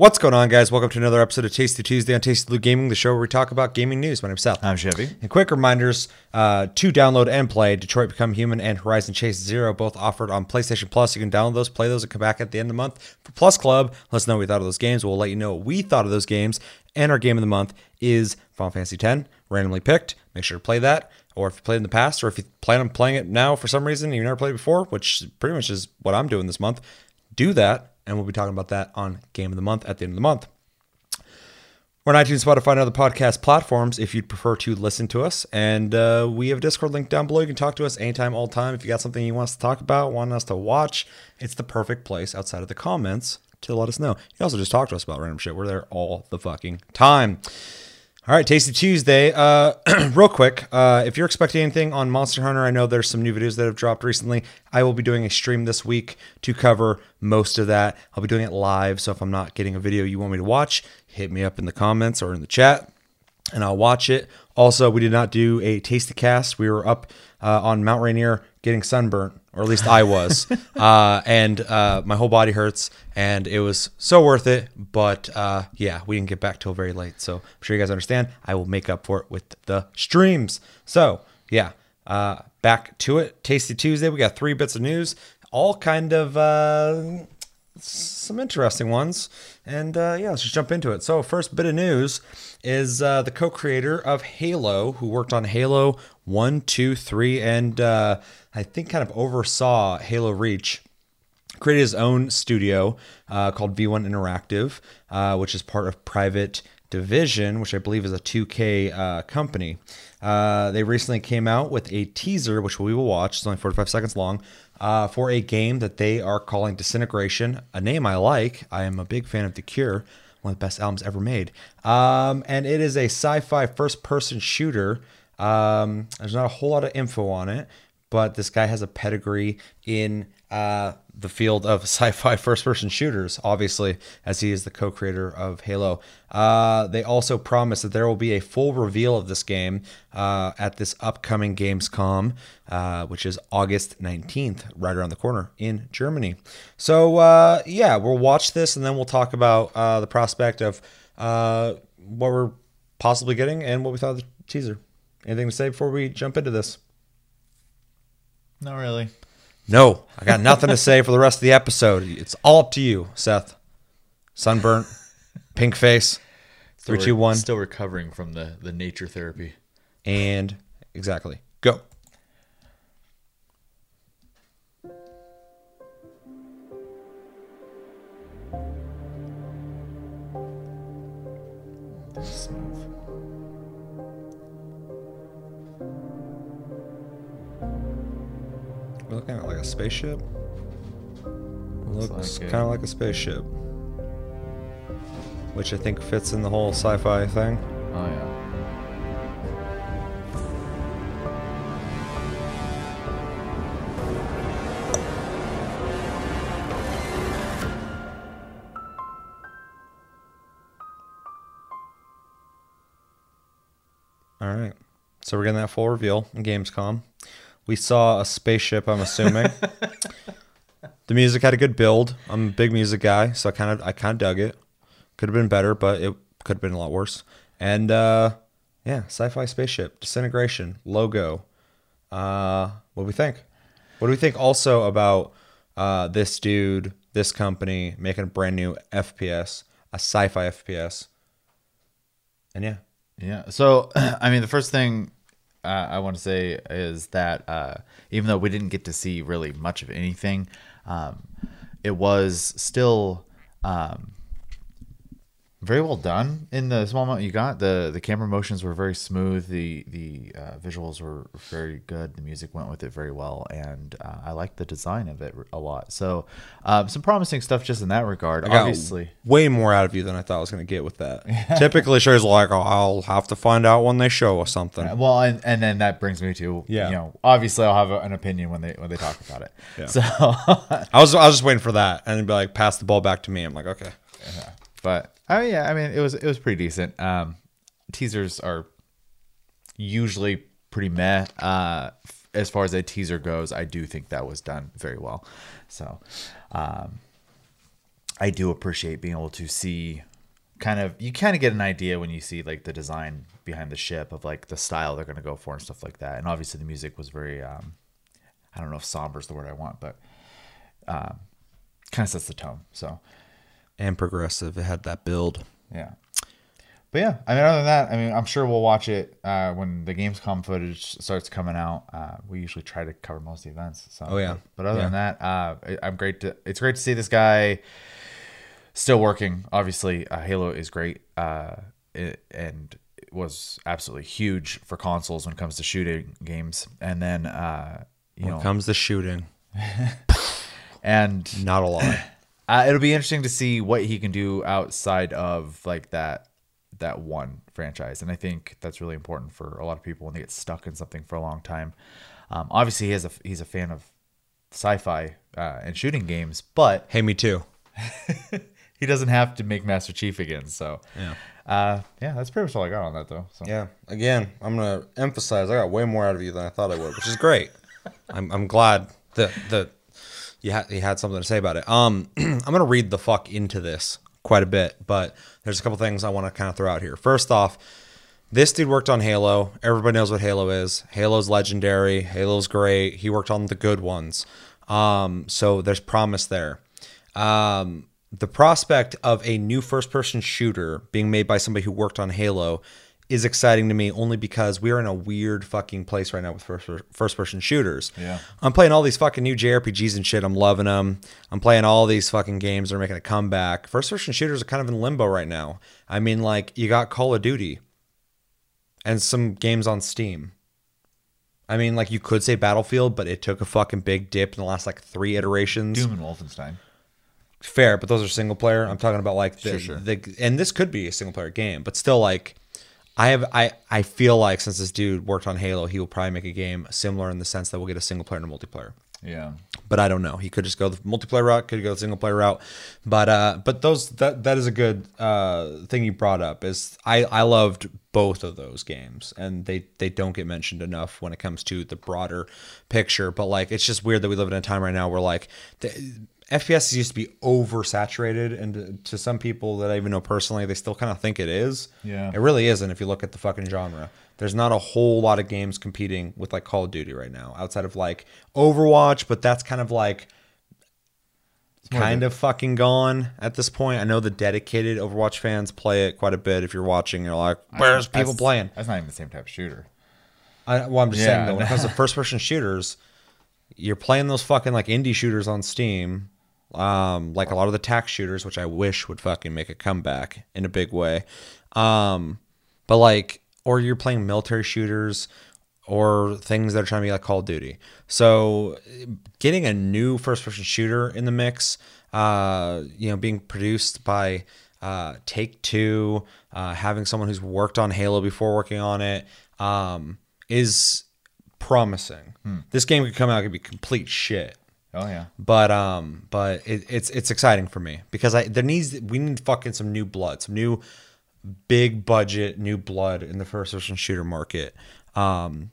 What's going on, guys? Welcome to another episode of Tasty Tuesday on Tasty Blue Gaming, the show where we talk about gaming news. My name's Seth. I'm Chevy. And quick reminders uh, to download and play Detroit Become Human and Horizon Chase Zero, both offered on PlayStation Plus. You can download those, play those, and come back at the end of the month for Plus Club. Let us know what we thought of those games. We'll let you know what we thought of those games. And our game of the month is Final Fantasy X, randomly picked. Make sure to play that. Or if you played in the past, or if you plan on playing it now for some reason, and you've never played it before, which pretty much is what I'm doing this month, do that. And we'll be talking about that on Game of the Month at the end of the month. We're on iTunes, Spotify, and other podcast platforms if you'd prefer to listen to us. And uh, we have a Discord link down below. You can talk to us anytime, all time. If you got something you want us to talk about, want us to watch, it's the perfect place outside of the comments to let us know. You can also just talk to us about random shit. We're there all the fucking time. All right, Tasty Tuesday. Uh, real quick, uh, if you're expecting anything on Monster Hunter, I know there's some new videos that have dropped recently. I will be doing a stream this week to cover most of that. I'll be doing it live, so if I'm not getting a video you want me to watch, hit me up in the comments or in the chat, and I'll watch it. Also, we did not do a Tasty Cast. We were up uh, on Mount Rainier getting sunburnt, or at least I was, uh, and uh, my whole body hurts, and it was so worth it. But uh, yeah, we didn't get back till very late, so I'm sure you guys understand. I will make up for it with the streams. So yeah, uh, back to it. Tasty Tuesday. We got three bits of news, all kind of uh, some interesting ones. And uh, yeah, let's just jump into it. So, first bit of news is uh, the co creator of Halo, who worked on Halo 1, 2, 3, and uh, I think kind of oversaw Halo Reach. Created his own studio uh, called V1 Interactive, uh, which is part of Private Division, which I believe is a 2K uh, company. They recently came out with a teaser, which we will watch. It's only 45 seconds long, uh, for a game that they are calling Disintegration, a name I like. I am a big fan of The Cure, one of the best albums ever made. Um, and it is a sci fi first person shooter. Um, there's not a whole lot of info on it, but this guy has a pedigree in uh, the field of sci-fi first-person shooters, obviously, as he is the co-creator of Halo. Uh, they also promise that there will be a full reveal of this game uh, at this upcoming Gamescom, uh, which is August 19th, right around the corner in Germany. So uh, yeah, we'll watch this and then we'll talk about uh, the prospect of what we're possibly getting and what we thought of the teaser. Anything to say before we jump into this? Not really. No, I got nothing to say for the rest of the episode. It's all up to you, Seth. Sunburnt, pink face, Still three, re- two, one, Still recovering from the the nature therapy. and exactly go. We're looking at like a spaceship. Looks like kind of like a spaceship, which I think fits in the whole sci-fi thing. Oh yeah. All right. So we're getting that full reveal in Gamescom. We saw a spaceship, I'm assuming. the music had a good build. I'm a big music guy, so I kind of I kind of dug it. Could have been better, but it could have been a lot worse. And uh yeah, sci-fi spaceship, disintegration, logo. Uh what do we think? What do we think also about uh this dude, this company making a brand new FPS, a sci-fi FPS? And yeah, Yeah. So, I mean, the first thing uh, I want to say is that uh, even though we didn't get to see really much of anything, um, it was still um, very well done in the small amount you got. the The camera motions were very smooth. the The uh, visuals were very good. The music went with it very well, and uh, I liked the design of it a lot. So, um, some promising stuff just in that regard. I got Obviously, way more out of you than I thought I was going to get with that. Typically, shows like, oh, I'll have to find out when they show or something. Well, and, and then that brings me to Yeah. you know obviously I'll have a, an opinion when they when they talk about it. Yeah. So, I was I was just waiting for that, and it'd be like, pass the ball back to me. I'm like, okay, but oh yeah, I mean it was it was pretty decent. Um, teasers are usually pretty meh. Uh, as far as a teaser goes, I do think that was done very well. So, um, I do appreciate being able to see kind of you kind of get an idea when you see like the design behind the ship of like the style they're going to go for and stuff like that. And obviously the music was very um I don't know if somber is the word I want, but um kind of sets the tone. So, And progressive. It had that build. yeah. But yeah, I mean, other than that, I mean, I'm sure we'll watch it uh, when the Gamescom footage starts coming out. Uh, we usually try to cover most of the events. So, Oh, yeah. But, other Yeah. than that, uh, I'm great to. It's great to see this guy still working. Obviously, uh, Halo is great, uh, it, and it was absolutely huge for consoles when it comes to shooting games. And then, uh, you When know, comes to shooting, and not a lot. uh, it'll be interesting to see what he can do outside of like that that one franchise and i think that's really important for a lot of people when they get stuck in something for a long time um, obviously he has a he's a fan of sci-fi uh, and shooting games but hey, me too. he doesn't have to make master chief again so Yeah. uh, yeah that's pretty much all i got on that though so Yeah. Again, I'm gonna emphasize I got way more out of you than I thought I would, which is great. I'm I'm glad that that you had you had something to say about it. Um, I'm gonna read the fuck into this quite a bit, but there's a couple things I want to kind of throw out here. First off, this dude worked on Halo. Everybody knows what Halo is. Halo's legendary. Halo's great. He worked on the good ones. Um, so there's promise there. Um, the prospect of a new first person shooter being made by somebody who worked on Halo is exciting to me only because we are in a weird fucking place right now with first first person shooters. Yeah. I'm playing all these fucking new JRPGs and shit. I'm loving them. I'm playing all these fucking games that are making a comeback. First person shooters are kind of in limbo right now. I mean, like, you got Call of Duty and some games on Steam. I mean, like, you could say Battlefield, but it took a fucking big dip in the last, like, three iterations. doom and wolfenstein Fair, but those are single player. I'm talking about, like, the, Sure, sure. the and this could be a single player game, but still, like, I have I I feel like since this dude worked on Halo, he will probably make a game similar in the sense that we'll get a single player and a multiplayer yeah but I don't know. He could just go the multiplayer route, could go the single player route, but uh, but those that that is a good uh thing you brought up. Is I I loved both of those games, and they they don't get mentioned enough when it comes to the broader picture. But like, it's just weird that we live in a time right now where like. The, FPS used to be oversaturated, and to some people that I even know personally, they still kind of think it is. Yeah. it really isn't. If you look at the fucking genre, there's not a whole lot of games competing with like Call of Duty right now, outside of like Overwatch, but that's kind of like kind of fucking gone at this point. I know the dedicated Overwatch fans play it quite a bit. If you're watching, you're like, "Where's people playing?" that's not even the same type of shooter I, well, I'm just Yeah. saying though, when it comes to first person shooters, you're playing those fucking like indie shooters on Steam, um, like a lot of the tac shooters, which I wish would fucking make a comeback in a big way. Um, but like, or you're playing military shooters or things that are trying to be like Call of Duty. So getting a new first person shooter in the mix, uh, you know, being produced by uh, Take Two, uh, having someone who's worked on Halo before working on it, um, is promising. This game could come out could be complete shit. Oh yeah But um, but it, it's it's exciting for me because I there needs we need fucking some new blood, some new big budget new blood in the first person shooter market. Um,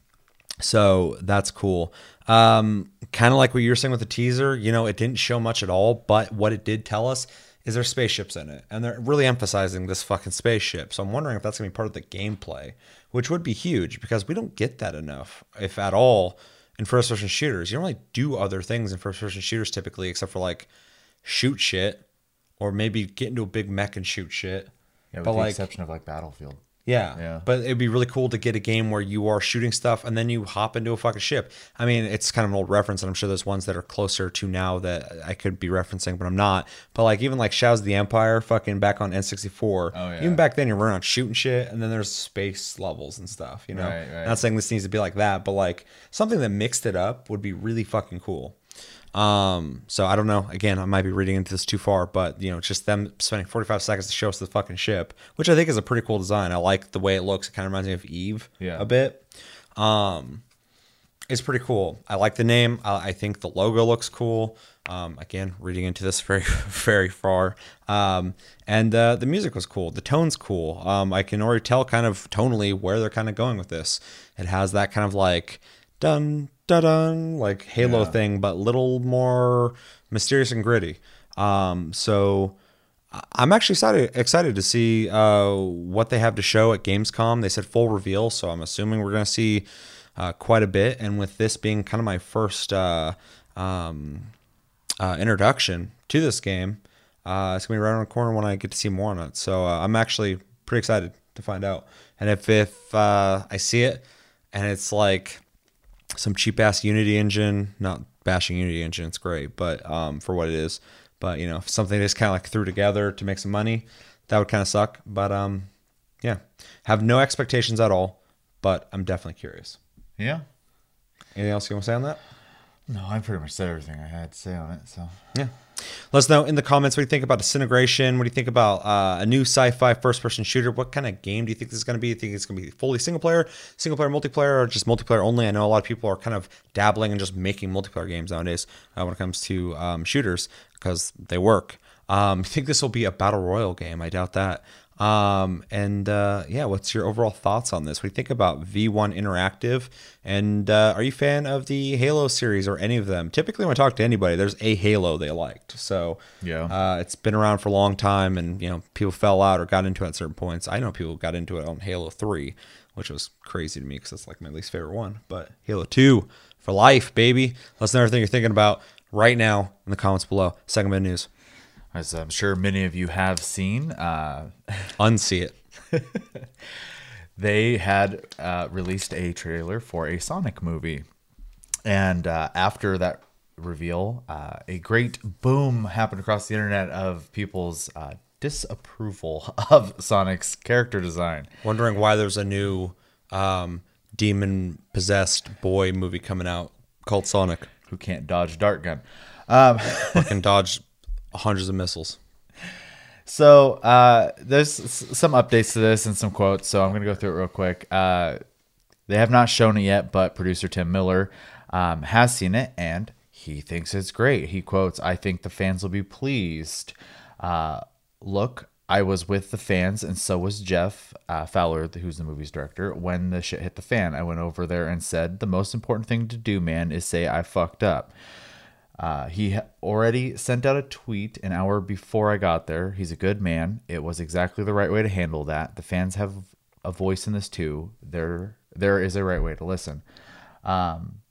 so that's cool. Um, kind of like what you were saying with the teaser, you know, it didn't show much at all, but what it did tell us is there's spaceships in it, and they're really emphasizing this fucking spaceship. So I'm wondering if that's gonna be part of the gameplay, which would be huge because we don't get that enough, if at all, in first person shooters. You don't really do other things in first person shooters typically, except for like shoot shit, or maybe get into a big mech and shoot shit. yeah with but the like, exception of like battlefield yeah. Yeah. But it'd be really cool to get a game where you are shooting stuff and then you hop into a fucking ship. I mean, it's kind of an old reference, and I'm sure there's ones that are closer to now that I could be referencing, but I'm not. But like even like Shadows of the Empire, fucking back on N64. Oh, yeah. Even back then, you're running around shooting shit, and then there's space levels and stuff. You know, Right, right. not saying this needs to be like that, but like something that mixed it up would be really fucking cool. Um, so I don't know. Again, I might be reading into this too far, but you know, just them spending 45 seconds to show us the fucking ship, which I think is a pretty cool design. I like the way it looks. It kind of reminds me of Eve Yeah. a bit. Um, it's pretty cool. I like the name. I, I think the logo looks cool. Um, again, reading into this very, very far. Um, and uh, the music was cool. The tone's cool. Um, I can already tell kind of tonally where they're kind of going with this. It has that kind of like dun dun dun like Halo Yeah. thing, but little more mysterious and gritty. Um, so I'm actually excited excited to see uh, what they have to show at Gamescom. They said full reveal, so I'm assuming we're going to see uh, quite a bit. And with this being kind of my first uh, um, uh, introduction to this game, uh, it's gonna be right around the corner when I get to see more on it. So uh, I'm actually pretty excited to find out. And if if uh, I see it and it's like some cheap ass Unity engine, not bashing Unity engine, it's great, but um, for what it is. But you know, if something they just kind of like threw together to make some money, that would kind of suck. But um, yeah, have no expectations at all. But I'm definitely curious. Yeah. Anything else you want to say on that? No, I pretty much said everything I had to say on it. So Yeah. Let us know in the comments what you think about Disintegration. What do you think about uh, a new sci-fi first-person shooter? What kind of game do you think this is going to be? Do you think it's going to be fully single-player, single-player multiplayer, or just multiplayer only? I know a lot of people are kind of dabbling and just making multiplayer games nowadays uh, when it comes to um, shooters because they work. Um, I think this will be a battle royal game. I doubt that. Um, and uh, yeah, what's your overall thoughts on this? What do you think about V1 Interactive? And uh, are you a fan of the Halo series or any of them? Typically, when I talk to anybody, there's a Halo they liked. So Yeah. uh, it's been around for a long time, and you know people fell out or got into it at certain points. I know people got into it on Halo Three, which was crazy to me because that's like my least favorite one. But Halo Two for life, baby. Let us know everything you're thinking about right now in the comments below. Second bit of news. As I'm sure many of you have seen, uh, Unsee it. they had uh, released a trailer for a Sonic movie. And uh, after that reveal, uh, a great boom happened across the internet of people's uh, disapproval of Sonic's character design. Wondering why there's a new um, demon possessed boy movie coming out called Sonic. Who can't dodge dart gun? Um, Fucking dodge hundreds of missiles. So uh, there's some updates to this and some quotes. So I'm gonna go through it real quick. Uh, they have not shown it yet, but producer Tim Miller um, has seen it and he thinks it's great. He quotes, "I think the fans will be pleased." Uh, look, I was with the fans, and so was Jeff uh, Fowler, who's the movie's director. When the shit hit the fan, I went over there and said, "The most important thing to do, man, is say I fucked up." Uh, he already sent out a tweet an hour before I got there. He's a good man. It was exactly the right way to handle that. The fans have a voice in this too. There, there is a right way to listen. Um,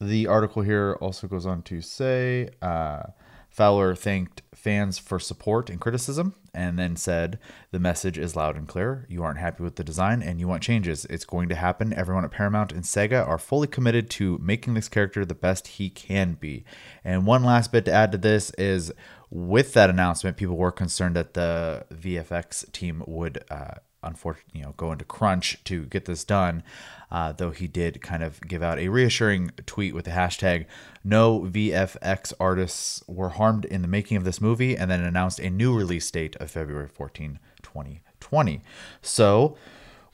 the article here also goes on to say uh, Fowler thanked fans for support and criticism and then said, The message is loud and clear. You aren't happy with the design and you want changes. It's going to happen. Everyone at Paramount and Sega are fully committed to making this character the best he can be. And one last bit to add to this is with that announcement, people were concerned that the VFX team would. Uh, unfortunately, you know, go into crunch to get this done. Uh, though he did kind of give out a reassuring tweet with the hashtag "No VFX artists were harmed in the making of this movie," and then announced a new release date of February 14, 2020. So,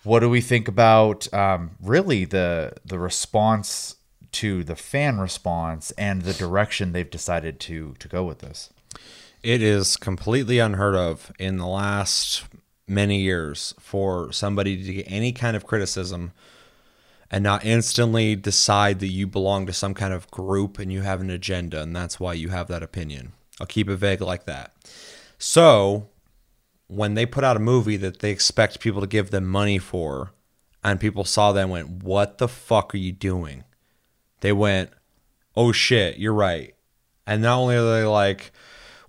what do we think about um, really the the response to the fan response and the direction they've decided to to go with this? It is completely unheard of in the last many years for somebody to get any kind of criticism and not instantly decide that you belong to some kind of group and you have an agenda and that's why you have that opinion. I'll keep it vague like that. So, when they put out a movie that they expect people to give them money for and people saw that and went, "What the fuck are you doing?" They went, "Oh shit, you're right." And not only are they like,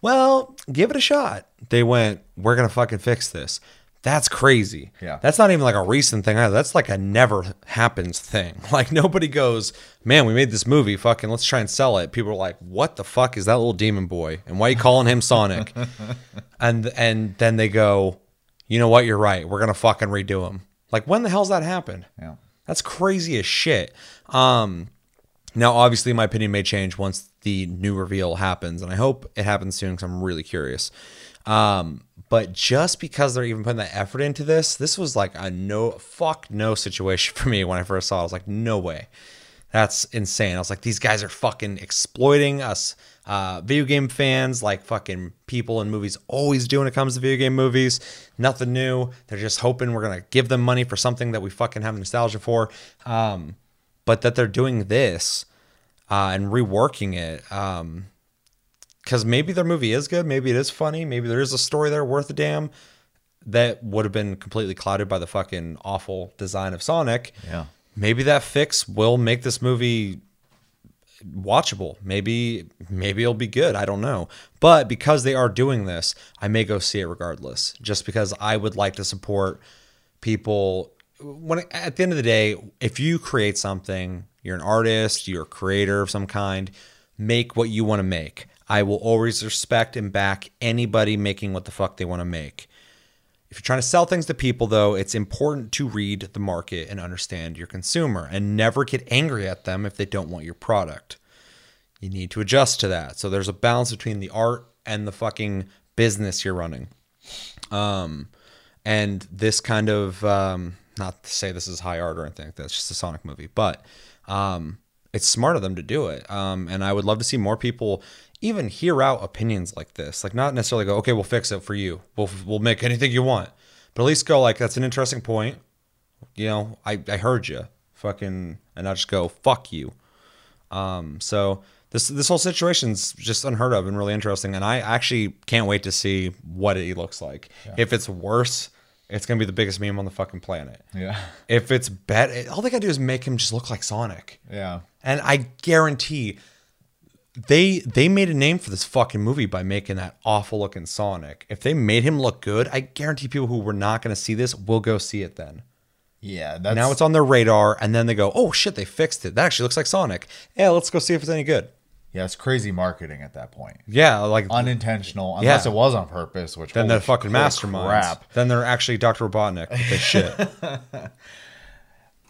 well, give it a shot. They went, we're going to fucking fix this. That's crazy. Yeah. That's not even like a recent thing either. That's like a never happens thing. Like nobody goes, man, we made this movie. Fucking let's try and sell it. People are like, what the fuck is that little demon boy? And why are you calling him Sonic? and and then they go, you know what? You're right. We're gonna fucking redo him. Like when the hell's that happened? Yeah. That's crazy as shit. Um, now, obviously, my opinion may change once the new reveal happens, and I hope it happens soon because I'm really curious. Um, but just because they're even putting that effort into this, this was like a no fuck no situation for me when I first saw it. I was like, no way. That's insane. I was like, these guys are fucking exploiting us, uh, video game fans, like fucking people in movies always do when it comes to video game movies. Nothing new. They're just hoping we're gonna give them money for something that we fucking have nostalgia for. Um, but that they're doing this uh, and reworking it um, because maybe their movie is good, maybe it is funny, maybe there is a story there worth a damn. That would have been completely clouded by the fucking awful design of Sonic. Yeah. Maybe that fix will make this movie watchable. Maybe maybe it'll be good. I don't know. But because they are doing this, I may go see it regardless. Just because I would like to support people when at the end of the day, if you create something, you're an artist, you're a creator of some kind, make what you want to make. I will always respect and back anybody making what the fuck they want to make. If you're trying to sell things to people, though, it's important to read the market and understand your consumer and never get angry at them if they don't want your product. You need to adjust to that. So there's a balance between the art and the fucking business you're running. Um, and this kind of, um, not to say this is high art or anything, that's just a Sonic movie, but um, it's smart of them to do it. Um, and I would love to see more people even hear out opinions like this. Like not necessarily go, okay, we'll fix it for you. We'll we'll make anything you want. But at least go like that's an interesting point. You know, I, I heard you. Fucking and not just go, fuck you. Um, so this this whole situation's just unheard of and really interesting. And I actually can't wait to see what it looks like. If it's worse, it's gonna be the biggest meme on the fucking planet. Yeah. If it's bad, all they gotta do is make him just look like Sonic. Yeah. And I guarantee they they made a name for this fucking movie by making that awful looking Sonic. If they made him look good, I guarantee people who were not going to see this will go see it then. Yeah. That's now it's on their radar and then they go, "Oh shit, they fixed it. That actually looks like Sonic." Yeah, let's go see if it's any good. Yeah, it's crazy marketing at that point. Yeah, like Unintentional, unless Yeah. it was on purpose, which then they're fucking masterminds. Crap. Then they're actually Dr. Robotnik this shit.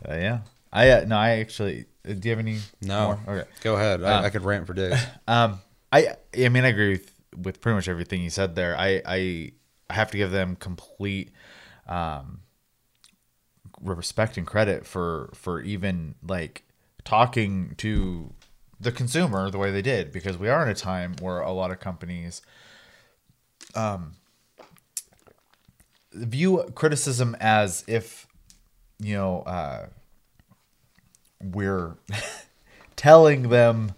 Uh, yeah. I uh, no, I actually uh, do you have any No. more? Okay. Go ahead. I, I could rant for days. Um, I I mean I agree with, with pretty much everything you said there. I I I have to give them complete um respect and credit for for even like talking to the consumer the way they did because we are in a time where a lot of companies um view criticism as if you know uh we're telling them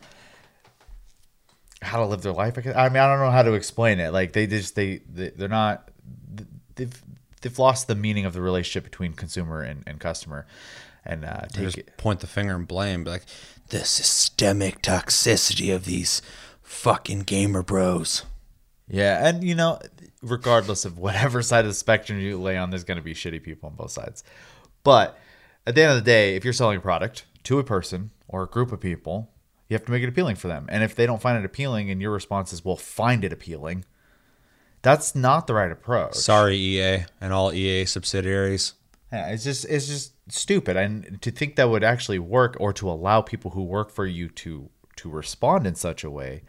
how to live their life. I mean, I don't know how to explain it. Like they just they, they they're not they've they've lost the meaning of the relationship between consumer and, and customer, and uh, take just it. point the finger and blame, be like the systemic toxicity of these fucking gamer bros. Yeah, and you know, regardless of whatever side of the spectrum you lay on, there's going to be shitty people on both sides. But at the end of the day, if you're selling a product to a person or a group of people, you have to make it appealing for them. And if they don't find it appealing, and your response is, "Well, find it appealing," that's not the right approach. Sorry, EA and all EA subsidiaries. Yeah, it's just it's just stupid, and to think that would actually work, or to allow people who work for you to to respond in such a way,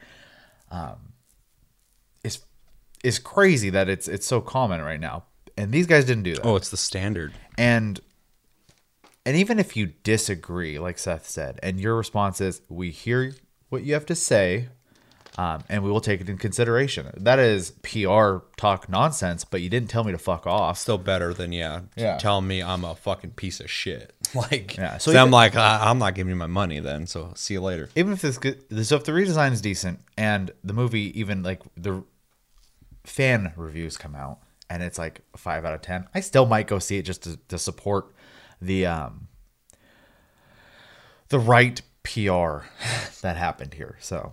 um, is is crazy that it's it's so common right now. And these guys didn't do that. Oh, it's the standard. And and even if you disagree, like Seth said, and your response is, "We hear what you have to say." Um, and we will take it in consideration. That is PR talk nonsense, but you didn't tell me to fuck off. Still better than yeah, Yeah. telling me I'm a fucking piece of shit. Like, Yeah, so so I'm like, I, I'm not giving you my money then. So see you later. even if this so if the redesign is decent and the movie even like the fan reviews come out and it's like five out of ten, I still might go see it just to, to support the um the right PR that happened here. So,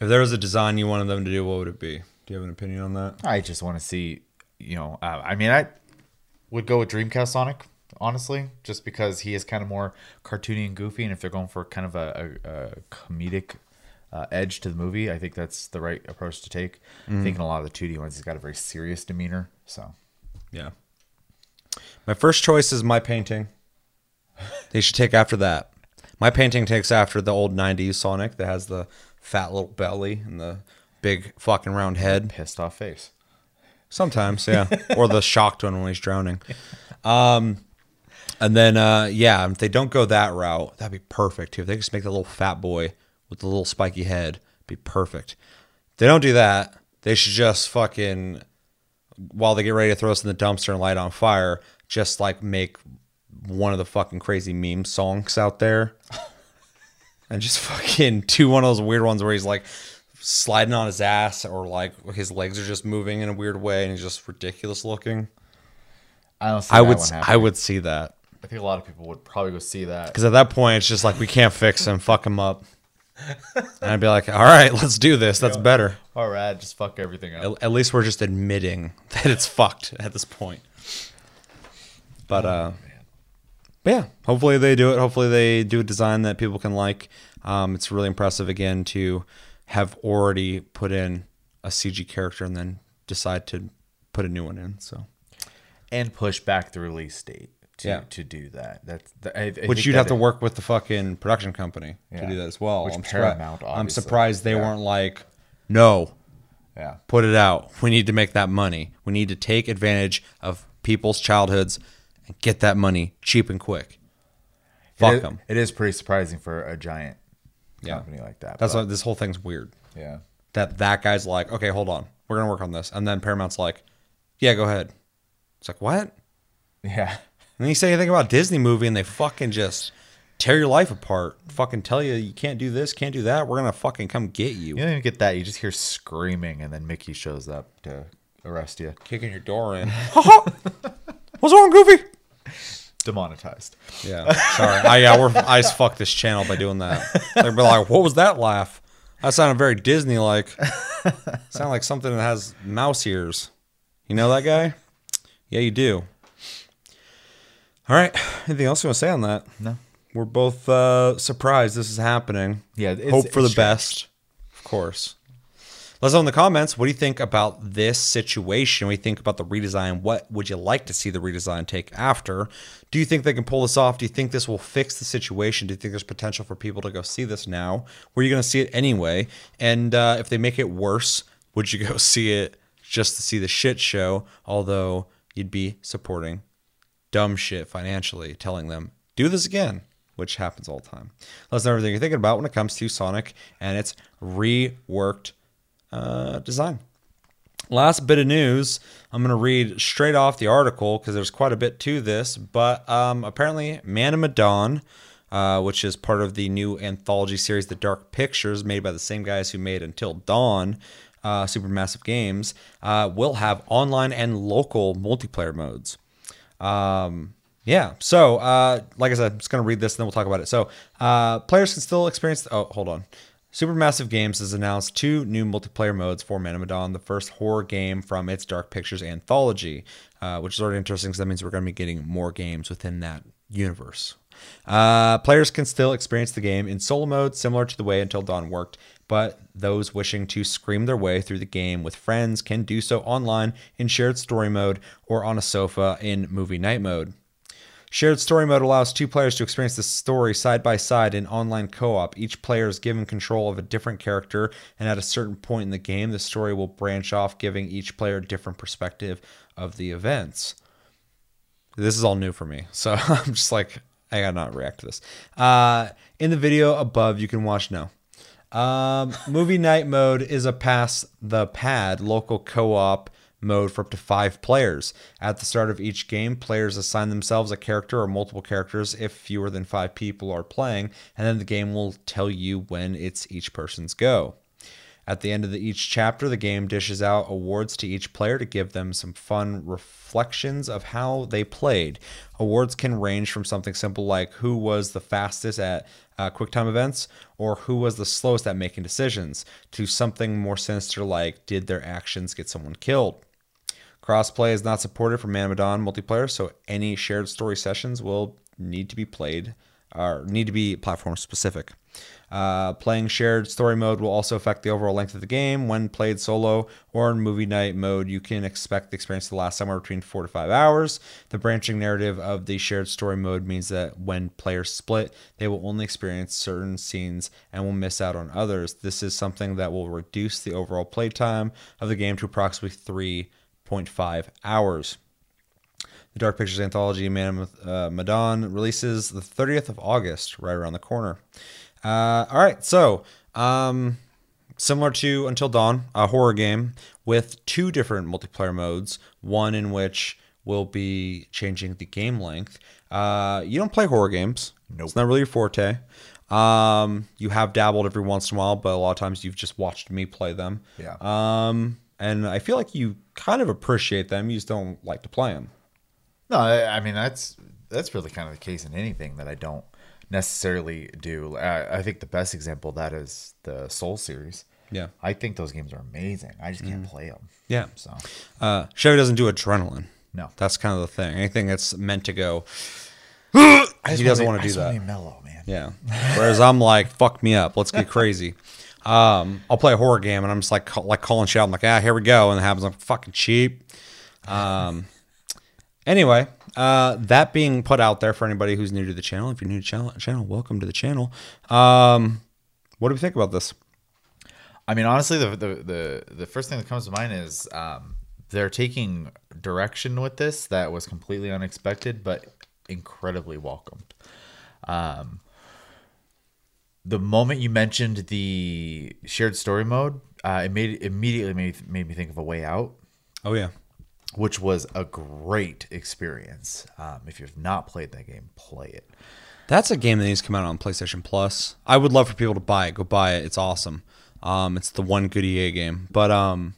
If there was a design you wanted them to do, what would it be? Do you have an opinion on that? I just want to see, you know, uh, I mean, I would go with Dreamcast Sonic, honestly, just because he is kind of more cartoony and goofy. And if they're going for kind of a, a, a comedic uh, edge to the movie, I think that's the right approach to take. I think in a lot of the 2D ones, he's got a very serious demeanor. So, Yeah. My first choice is my painting. They should take after that. My painting takes after the old 90s Sonic that has the fat little belly and the big fucking round head. pissed off face. Sometimes, yeah. or the shocked one when he's drowning. Um, and then, uh, yeah, if they don't go that route, that'd be perfect too. If they just make the little fat boy with the little spiky head, be perfect. If they don't do that, they should just fucking, while they get ready to throw us in the dumpster and light on fire, just like make one of the fucking crazy meme songs out there. And just fucking do one of those weird ones where he's like sliding on his ass or like his legs are just moving in a weird way and he's just ridiculous looking. I don't see I would I would see that I think a lot of people would probably go see that. because at that point it's just like we can't fix him, fuck him up. And I'd be like, all right, let's do this. That's better. All right, just fuck everything up. At, at least we're just admitting that it's fucked at this point. But uh, but yeah, hopefully they do it. Hopefully they do a design that people can like. Um, it's really impressive again to have already put in a CG character and then decide to put a new one in. So and push back the release date to, Yeah. to do that. That's the, I, I which you'd that have to work with the fucking production company to do that as well. Which I'm, Paramount, I'm surprised they Yeah. weren't like, no, Yeah, put it out. We need to make that money. We need to take advantage of people's childhoods and get that money cheap and quick. Fuck them. It is pretty surprising for a giant Yeah. company like that. That's but, why this whole thing's weird. yeah. That that guy's like, okay, hold on, we're gonna work on this, and then Paramount's like, yeah, go ahead. It's like what? Yeah. And then you say anything about Disney movie, and they fucking just tear your life apart. Fucking tell you you can't do this, can't do that. We're gonna fucking come get you. You don't even get that. You just hear screaming, and then Mickey shows up to arrest you. Kicking your door in. What's wrong, Goofy? Demonetized. Yeah, sorry. I yeah, we're I just fucked this channel by doing that. They'd be like, "What was that laugh? That sounded very Disney like. Sound like something that has mouse ears. You know that guy? Yeah, you do. All right. Anything else you want to say on that? No. We're both uh, surprised this is happening. Yeah, Hope for the it's best, of course. Let us know in the comments. What do you think about this situation? You think about the redesign? What would you like to see the redesign take after? Do you think they can pull this off? Do you think this will fix the situation? Do you think there's potential for people to go see this now? Were you going to see it anyway? And uh, if they make it worse, would you go see it just to see the shit show? Although you'd be supporting dumb shit financially, telling them, do this again, which happens all the time. Let us know everything you're thinking about when it comes to Sonic and its reworked uh, design. Last bit of news, I'm going to read straight off the article because there's quite a bit to this, but um, apparently Man of Medan, uh, which is part of the new anthology series, The Dark Pictures, made by the same guys who made Until Dawn, uh, Supermassive Games, uh, will have online and local multiplayer modes. Um, yeah. So, uh, like I said, I'm just gonna read this and then we'll talk about it. So, uh, players can still experience. oh, hold on. Supermassive Games has announced two new multiplayer modes for Man of the first horror game from its Dark Pictures anthology, uh, which is already interesting because that means we're going to be getting more games within that universe. Uh, players can still experience the game in solo mode, similar to the way Until Dawn worked, but those wishing to scream their way through the game with friends can do so online in shared story mode or on a sofa in movie night mode. Shared story mode allows two players to experience the story side by side in online co op. Each player is given control of a different character, and at a certain point in the game, the story will branch off, giving each player a different perspective of the events. This is all new for me, so I'm just like, I gotta not react to this. Uh, in the video above, you can watch now. Um, movie night mode is a pass the pad local co-op mode for up to five players. At the start of each game, players assign themselves a character or multiple characters if fewer than five people are playing, and then the game will tell you when it's each person's go. At the end of the, each chapter, the game dishes out awards to each player to give them some fun reflections of how they played. Awards can range from something simple like who was the fastest at uh, QuickTime events or who was the slowest at making decisions, to something more sinister like did their actions get someone killed. Crossplay is not supported for Man of Medan multiplayer, so any shared story sessions will need to be played or need to be platform specific. Uh, playing shared story mode will also affect the overall length of the game. When played solo or in movie night mode, you can expect the experience to last somewhere between four to five hours. The branching narrative of the shared story mode means that when players split, they will only experience certain scenes and will miss out on others. This is something that will reduce the overall playtime of the game to approximately 3.5 hours. The Dark Pictures anthology Man of uh, Medan releases the 30th of August, right around the corner. Uh, all right, so um, similar to Until Dawn, a horror game with two different multiplayer modes. One in which will be changing the game length. Uh, you don't play horror games. Nope. It's not really your forte. Um, you have dabbled every once in a while, but a lot of times you've just watched me play them. Yeah. Um, and I feel like you kind of appreciate them. You just don't like to play them. No, I, I mean that's that's really kind of the case in anything that I don't necessarily do. I, I think the best example of that is the Soul series. Yeah. I think those games are amazing. I just can't play them. Yeah. So Uh, Chevy doesn't do adrenaline. no, That's kind of the thing. Anything that's meant to go, he doesn't want to do that. just wanna be mellow, man. Yeah. Whereas I'm like, fuck me up. Let's get crazy. Um, I'll play a horror game and I'm just like, ca- like calling shit. I'm like, ah, here we go. And it happens. I'm fucking cheap. Um, anyway, uh, that being put out there for anybody who's new to the channel. If you're new to channel, channel, welcome to the channel. Um, what do we think about this? I mean, honestly, the, the the the first thing that comes to mind is um, they're taking direction with this that was completely unexpected, but incredibly welcomed. Um, the moment you mentioned the shared story mode, uh, it made immediately made made me think of a way out. Oh yeah. which was a great experience. Um, if you've not played that game, play it. That's a game that needs to come out on PlayStation Plus. I would love for people to buy it. Go buy it. It's awesome. Um, it's the one good EA game, but um,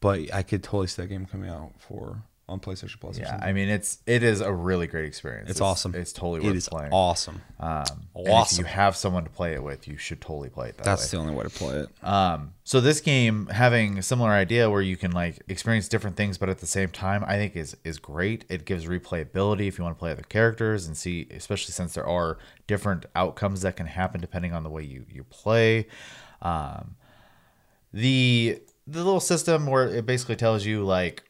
but I could totally see that game coming out for on PlayStation Plus. Yeah. I mean it's it is a really great experience. it's, awesome. It's totally it worth is playing. awesome. Um, and Awesome. if you have someone to play it with, you should totally play it that That's way. the only way to play it. Um, so this game having a similar idea where you can like experience different things, but at the same time, I think is is great. It gives replayability if you want to play other characters and see, especially since there are different outcomes that can happen depending on the way you you play. Um, the the little system where it basically tells you like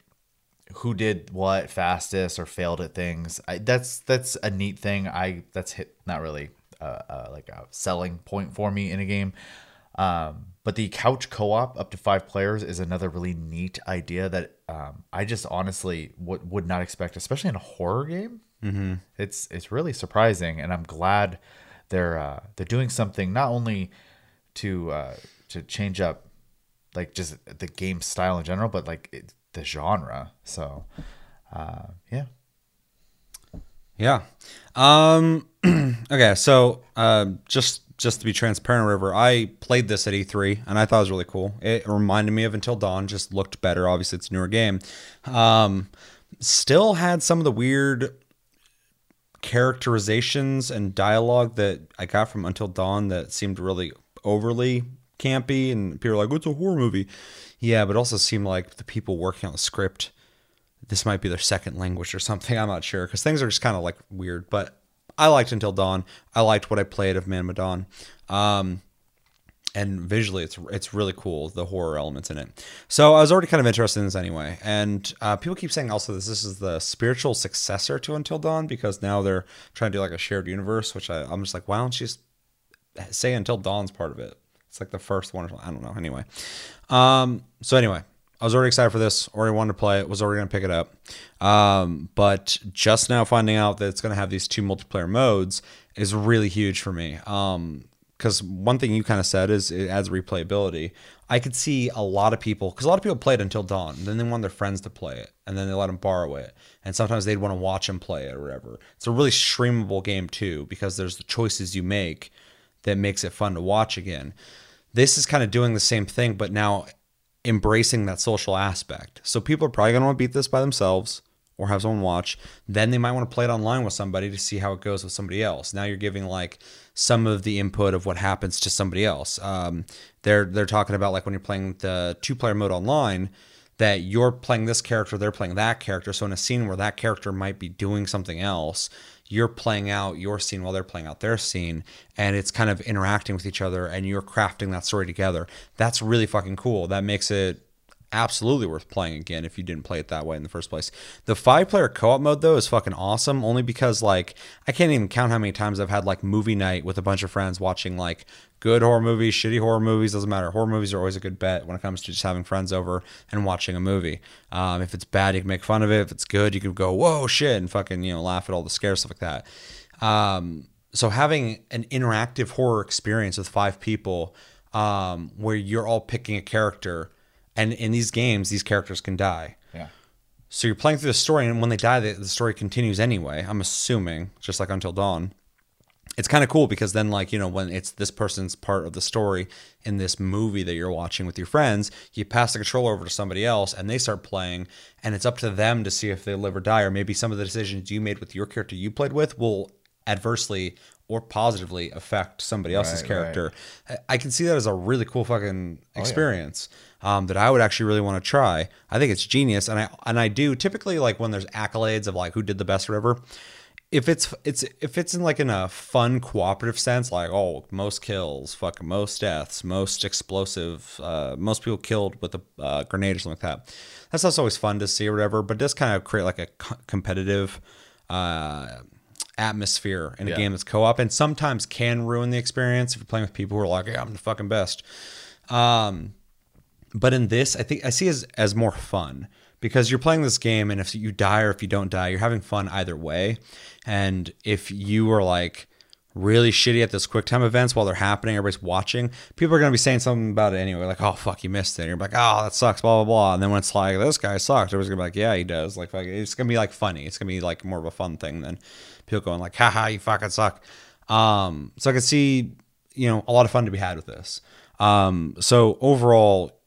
who did what fastest or failed at things. I, that's that's a neat thing. I that's hit not really uh, uh, like a selling point for me in a game. Um, but the couch co-op up to five players is another really neat idea that um, I just honestly would would not expect, especially in a horror game. Mm-hmm. It's it's really surprising, and I'm glad they're uh, they're doing something not only to uh, to change up like just the game style in general, but like it, the genre. So, uh, yeah, Yeah. Um. okay. So, uh, just just to be transparent, River, I played this at E3 and I thought it was really cool. It reminded me of Until Dawn, just looked better. Obviously, it's a newer game. Um, still had some of the weird characterizations and dialogue that I got from Until Dawn that seemed really overly campy, and people were like, "What's a horror movie?" Yeah, but also seemed like the people working on the script this might be their second language or something. I'm not sure because things are just kind of like weird. But I liked Until Dawn. I liked what I played of Man Medan. Um, and visually, it's it's really cool the horror elements in it. So I was already kind of interested in this anyway. And uh, people keep saying also this this is the spiritual successor to Until Dawn because now they're trying to do like a shared universe. Which I, I'm just like, why don't you just say Until Dawn's part of it? It's like the first one. I don't know. Anyway, um, so anyway, I was already excited for this. Already wanted to play it. Was already to pick it up. Um, but just now finding out that it's to have these two multiplayer modes is really huge for me. Um, because one thing you kind of said is it adds replayability. I could see a lot of people because a lot of people played Until Dawn, then they want their friends to play it, and then they let them borrow it, and sometimes they'd want to watch them play it or whatever. It's a really streamable game too because there's the choices you make that makes it fun to watch again. This is kind of doing the same thing, but now embracing that social aspect. So people are probably going to want to beat this by themselves or have someone watch. Then they might want to play it online with somebody to see how it goes with somebody else. Now you're giving like some of the input of what happens to somebody else. Um, they're they're talking about like when you're playing the two player mode online that you're playing this character, they're playing that character. So in a scene where that character might be doing something else, you're playing out your scene while they're playing out their scene, and it's kind of interacting with each other, and you're crafting that story together. That's really fucking cool. That makes it absolutely worth playing again if you didn't play it that way in the first place. The five player co op mode though is fucking awesome only because like I can't even count how many times I've had like movie night with a bunch of friends watching like good horror movies, shitty horror movies, doesn't matter. Horror movies are always a good bet when it comes to just having friends over and watching a movie. Um, if it's bad, you can make fun of it. If it's good, you can go, whoa, shit, and fucking, you know, laugh at all the scare stuff like that. Um, so having an interactive horror experience with five people um, where you're all picking a character and in these games these characters can die. Yeah, so you're playing through the story and when they die the, the story continues anyway i'm assuming just like until dawn. It's kind of cool because then like you know when it's this person's part of the story in this movie that you're watching with your friends you pass the controller over to somebody else and they start playing and it's up to them to see if they live or die or maybe some of the decisions you made with your character you played with will adversely or positively affect somebody else's Right, character I- i can see that as a really cool fucking experience um, that i would actually really want to try i think it's genius and i and i do typically like when there's accolades of like who did the best or whatever if it's it's if it's in like in a fun cooperative sense, like oh most kills, fuck most deaths, most explosive, uh, most people killed with a uh, grenade or something like that. That's also always fun to see or whatever. But it does kind of create like a co- competitive uh, atmosphere in a Yeah. game that's co-op, and sometimes can ruin the experience if you're playing with people who are like, yeah, I'm the fucking best. Um, but in this, I think I see as as more fun because you're playing this game, and if you die or if you don't die, you're having fun either way. And if you are like really shitty at those quick time events while they're happening, everybody's watching, people are gonna be saying something about it anyway, like, "Oh fuck, you missed it." And you're like, "Oh, that sucks," blah blah blah. And then when it's like, "This guy sucks," everybody's gonna be like, "Yeah, he does." Like, it's gonna be like funny. It's gonna be like more of a fun thing than people going like, "Haha, you fucking suck." Um, so I could see, you know, a lot of fun to be had with this. Um, so overall,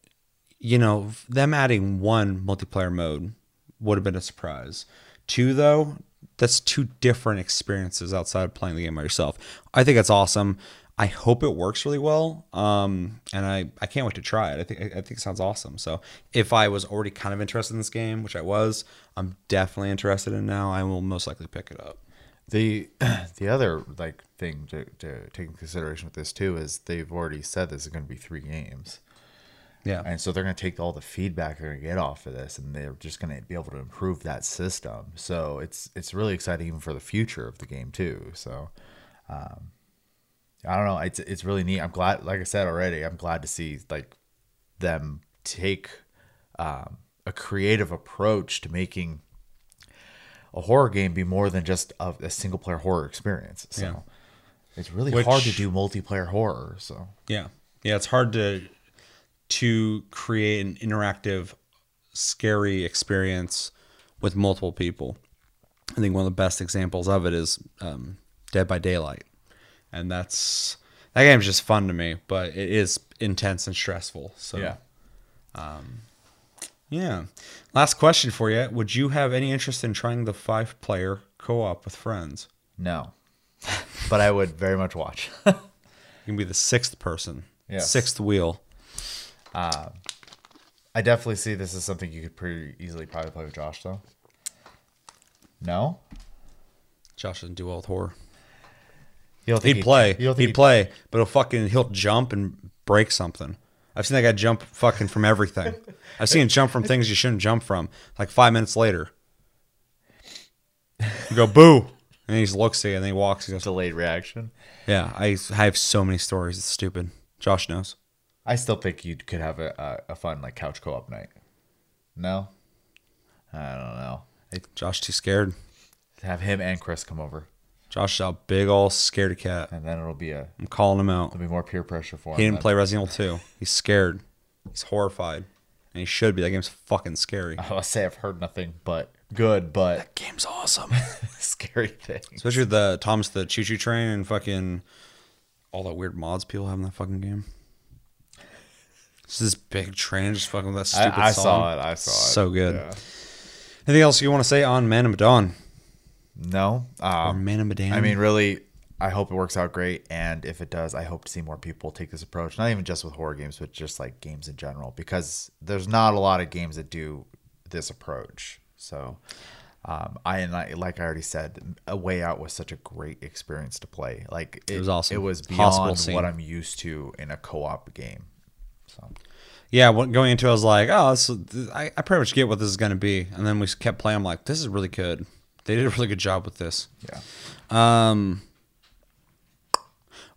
you know, them adding one multiplayer mode would have been a surprise. Two, though, that's two different experiences outside of playing the game by yourself. I think that's awesome. I hope it works really well. Um, and I, I can't wait to try it. I think I think it sounds awesome. So if I was already kind of interested in this game, which I was, I'm definitely interested in now. I will most likely pick it up. The the other like thing to, to take into consideration with this too is they've already said this is going to be three games, Yeah. and so they're going to take all the feedback they're going to get off of this, and they're just going to be able to improve that system. So it's it's really exciting even for the future of the game too. So, um, I don't know. It's it's really neat. I'm glad, like I said already, I'm glad to see like them take um, a creative approach to making a horror game be more than just a, a single player horror experience. So Yeah. it's really Which- hard to do multiplayer horror. So Yeah. Yeah, it's hard to to create an interactive scary experience with multiple people. I think one of the best examples of it is um, Dead by Daylight. And that's that game's just fun to me, but it is intense and stressful. So yeah, yeah. Last question for you. Would you have any interest in trying the five player co op with friends? no, but I would very much watch. You can be the sixth person. Yes. Sixth wheel. Uh, I definitely see this as something you could pretty easily probably play with Josh though. No, Josh doesn't do well with horror. think He'd play. He'd play, but he'll fucking he'll jump and break something. I've seen that guy jump fucking from everything. I've seen him jump from things you shouldn't jump from. Like five minutes later, you go boo, and he just looks at you and then he walks. He goes, delayed reaction. "Yeah, I, I have so many stories. It's stupid." Josh knows. I still think you could have a, a, a fun like couch co-op night. No, I don't know. I Josh too scared. have him and Chris come over, Josh is a big old scaredy cat. and then it'll be a I'm calling him out. it'll be more peer pressure for him. He didn't then. play Resident Evil 2. He's scared. He's horrified. And he should be. That game's fucking scary. I'll say I've heard nothing but good, but That game's awesome. scary thing. Especially the Thomas the Choo Choo Train and fucking all the weird mods people have in that fucking game. It's this big train just fucking with that stupid I, I song. saw it. I saw it. So good. Yeah. Anything else you want to say on Man of Medan? No. Or Um, Man of Medan? I mean, really, I hope it works out great. And if it does, I hope to see more people take this approach. Not even just with horror games, but just like games in general, because there's not a lot of games that do this approach. So, um, I and I, like I already said, A Way Out was such a great experience to play. Like it, was awesome. It was beyond what I'm used to in a co-op game. So yeah, when going into it, I was like, oh, this, I, I pretty much get what this is going to be. And then we kept playing. I'm like, this is really good. They did a really good job with this. yeah, Um,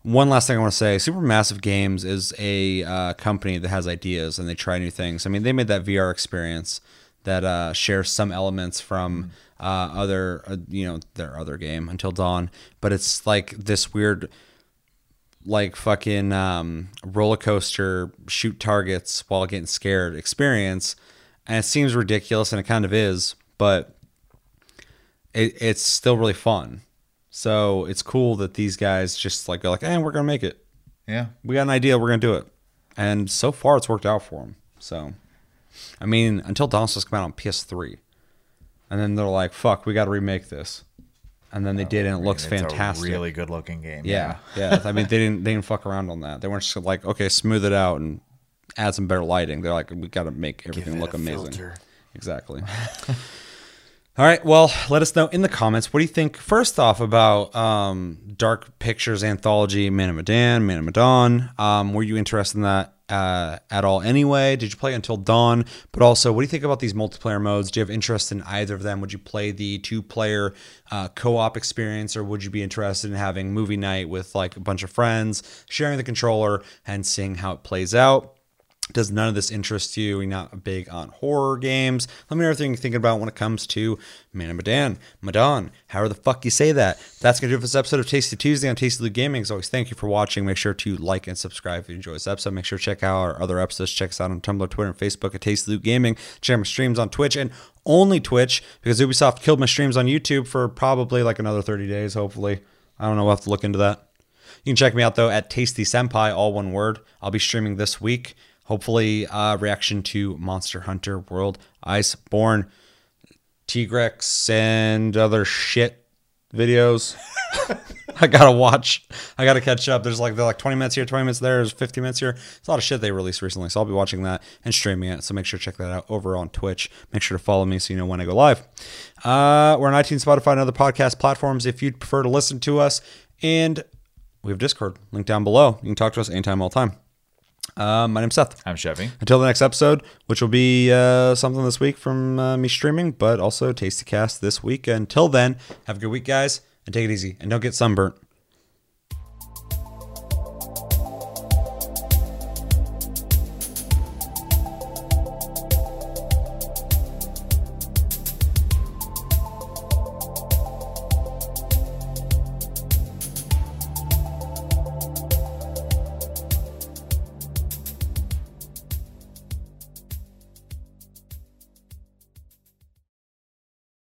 one last thing I want to say: Supermassive Games is a uh, company that has ideas and they try new things. I mean, they made that VR experience that uh, shares some elements from uh, other, uh, you know, their other game Until Dawn, but it's like this weird, like fucking um, roller coaster shoot targets while getting scared experience, and it seems ridiculous, and it kind of is, but it, it's still really fun So it's cool that these guys just like go like, "Hey, we're gonna make it. Yeah. We got an idea. We're gonna do it." And so far, it's worked out for them. So, I mean, until supposed come out on PS3, and then they're like, "Fuck, we got to remake this," and then they did, and it looks It's a fantastic. really good looking game. Yeah, yeah. I mean, they didn't they didn't fuck around on that. They weren't just like, okay, smooth it out and add some better lighting. They're like, we got to make everything look amazing. filter. Exactly. All right. Well, let us know in the comments. What do you think? First off, about um, Dark Pictures anthology, Man of Medan, Man of Medan. Um, were you interested in that uh, at all? Anyway, did you play Until Dawn? But also, what do you think about these multiplayer modes? Do you have interest in either of them? Would you play the two-player uh, co-op experience, or would you be interested in having movie night with like a bunch of friends, sharing the controller, and seeing how it plays out? Does none of this interest you? You're not big on horror games. Let me know everything you're thinking about when it comes to Man of Medan, Madan, however the fuck you say that. That's going to do it for this episode of Tasty Tuesday on Tasty Loot Gaming. As always, thank you for watching. Make sure to like and subscribe if you enjoy this episode. Make sure to check out our other episodes. Check us out on Tumblr, Twitter, and Facebook at Tasty Loot Gaming. Check out my streams on Twitch and only Twitch because Ubisoft killed my streams on YouTube for probably like another 30 days, hopefully. I don't know. We'll have to look into that. You can check me out though at Tasty Senpai, all one word. I'll be streaming this week. Hopefully, uh, reaction to Monster Hunter World Iceborne, Tigrex, and other shit videos. I gotta watch. I gotta catch up. There's like they're like 20 minutes here, 20 minutes there. There's 15 minutes here. It's a lot of shit they released recently, so I'll be watching that and streaming it. So make sure to check that out over on Twitch. Make sure to follow me so you know when I go live. Uh, we're on iTunes, Spotify, and other podcast platforms if you'd prefer to listen to us. And we have Discord link down below. You can talk to us anytime, all time. Uh, my name's Seth. I'm Chevy. Until the next episode, which will be uh, something this week from uh, me streaming, but also Tasty Cast this week. Until then, have a good week, guys, and take it easy. And don't get sunburnt.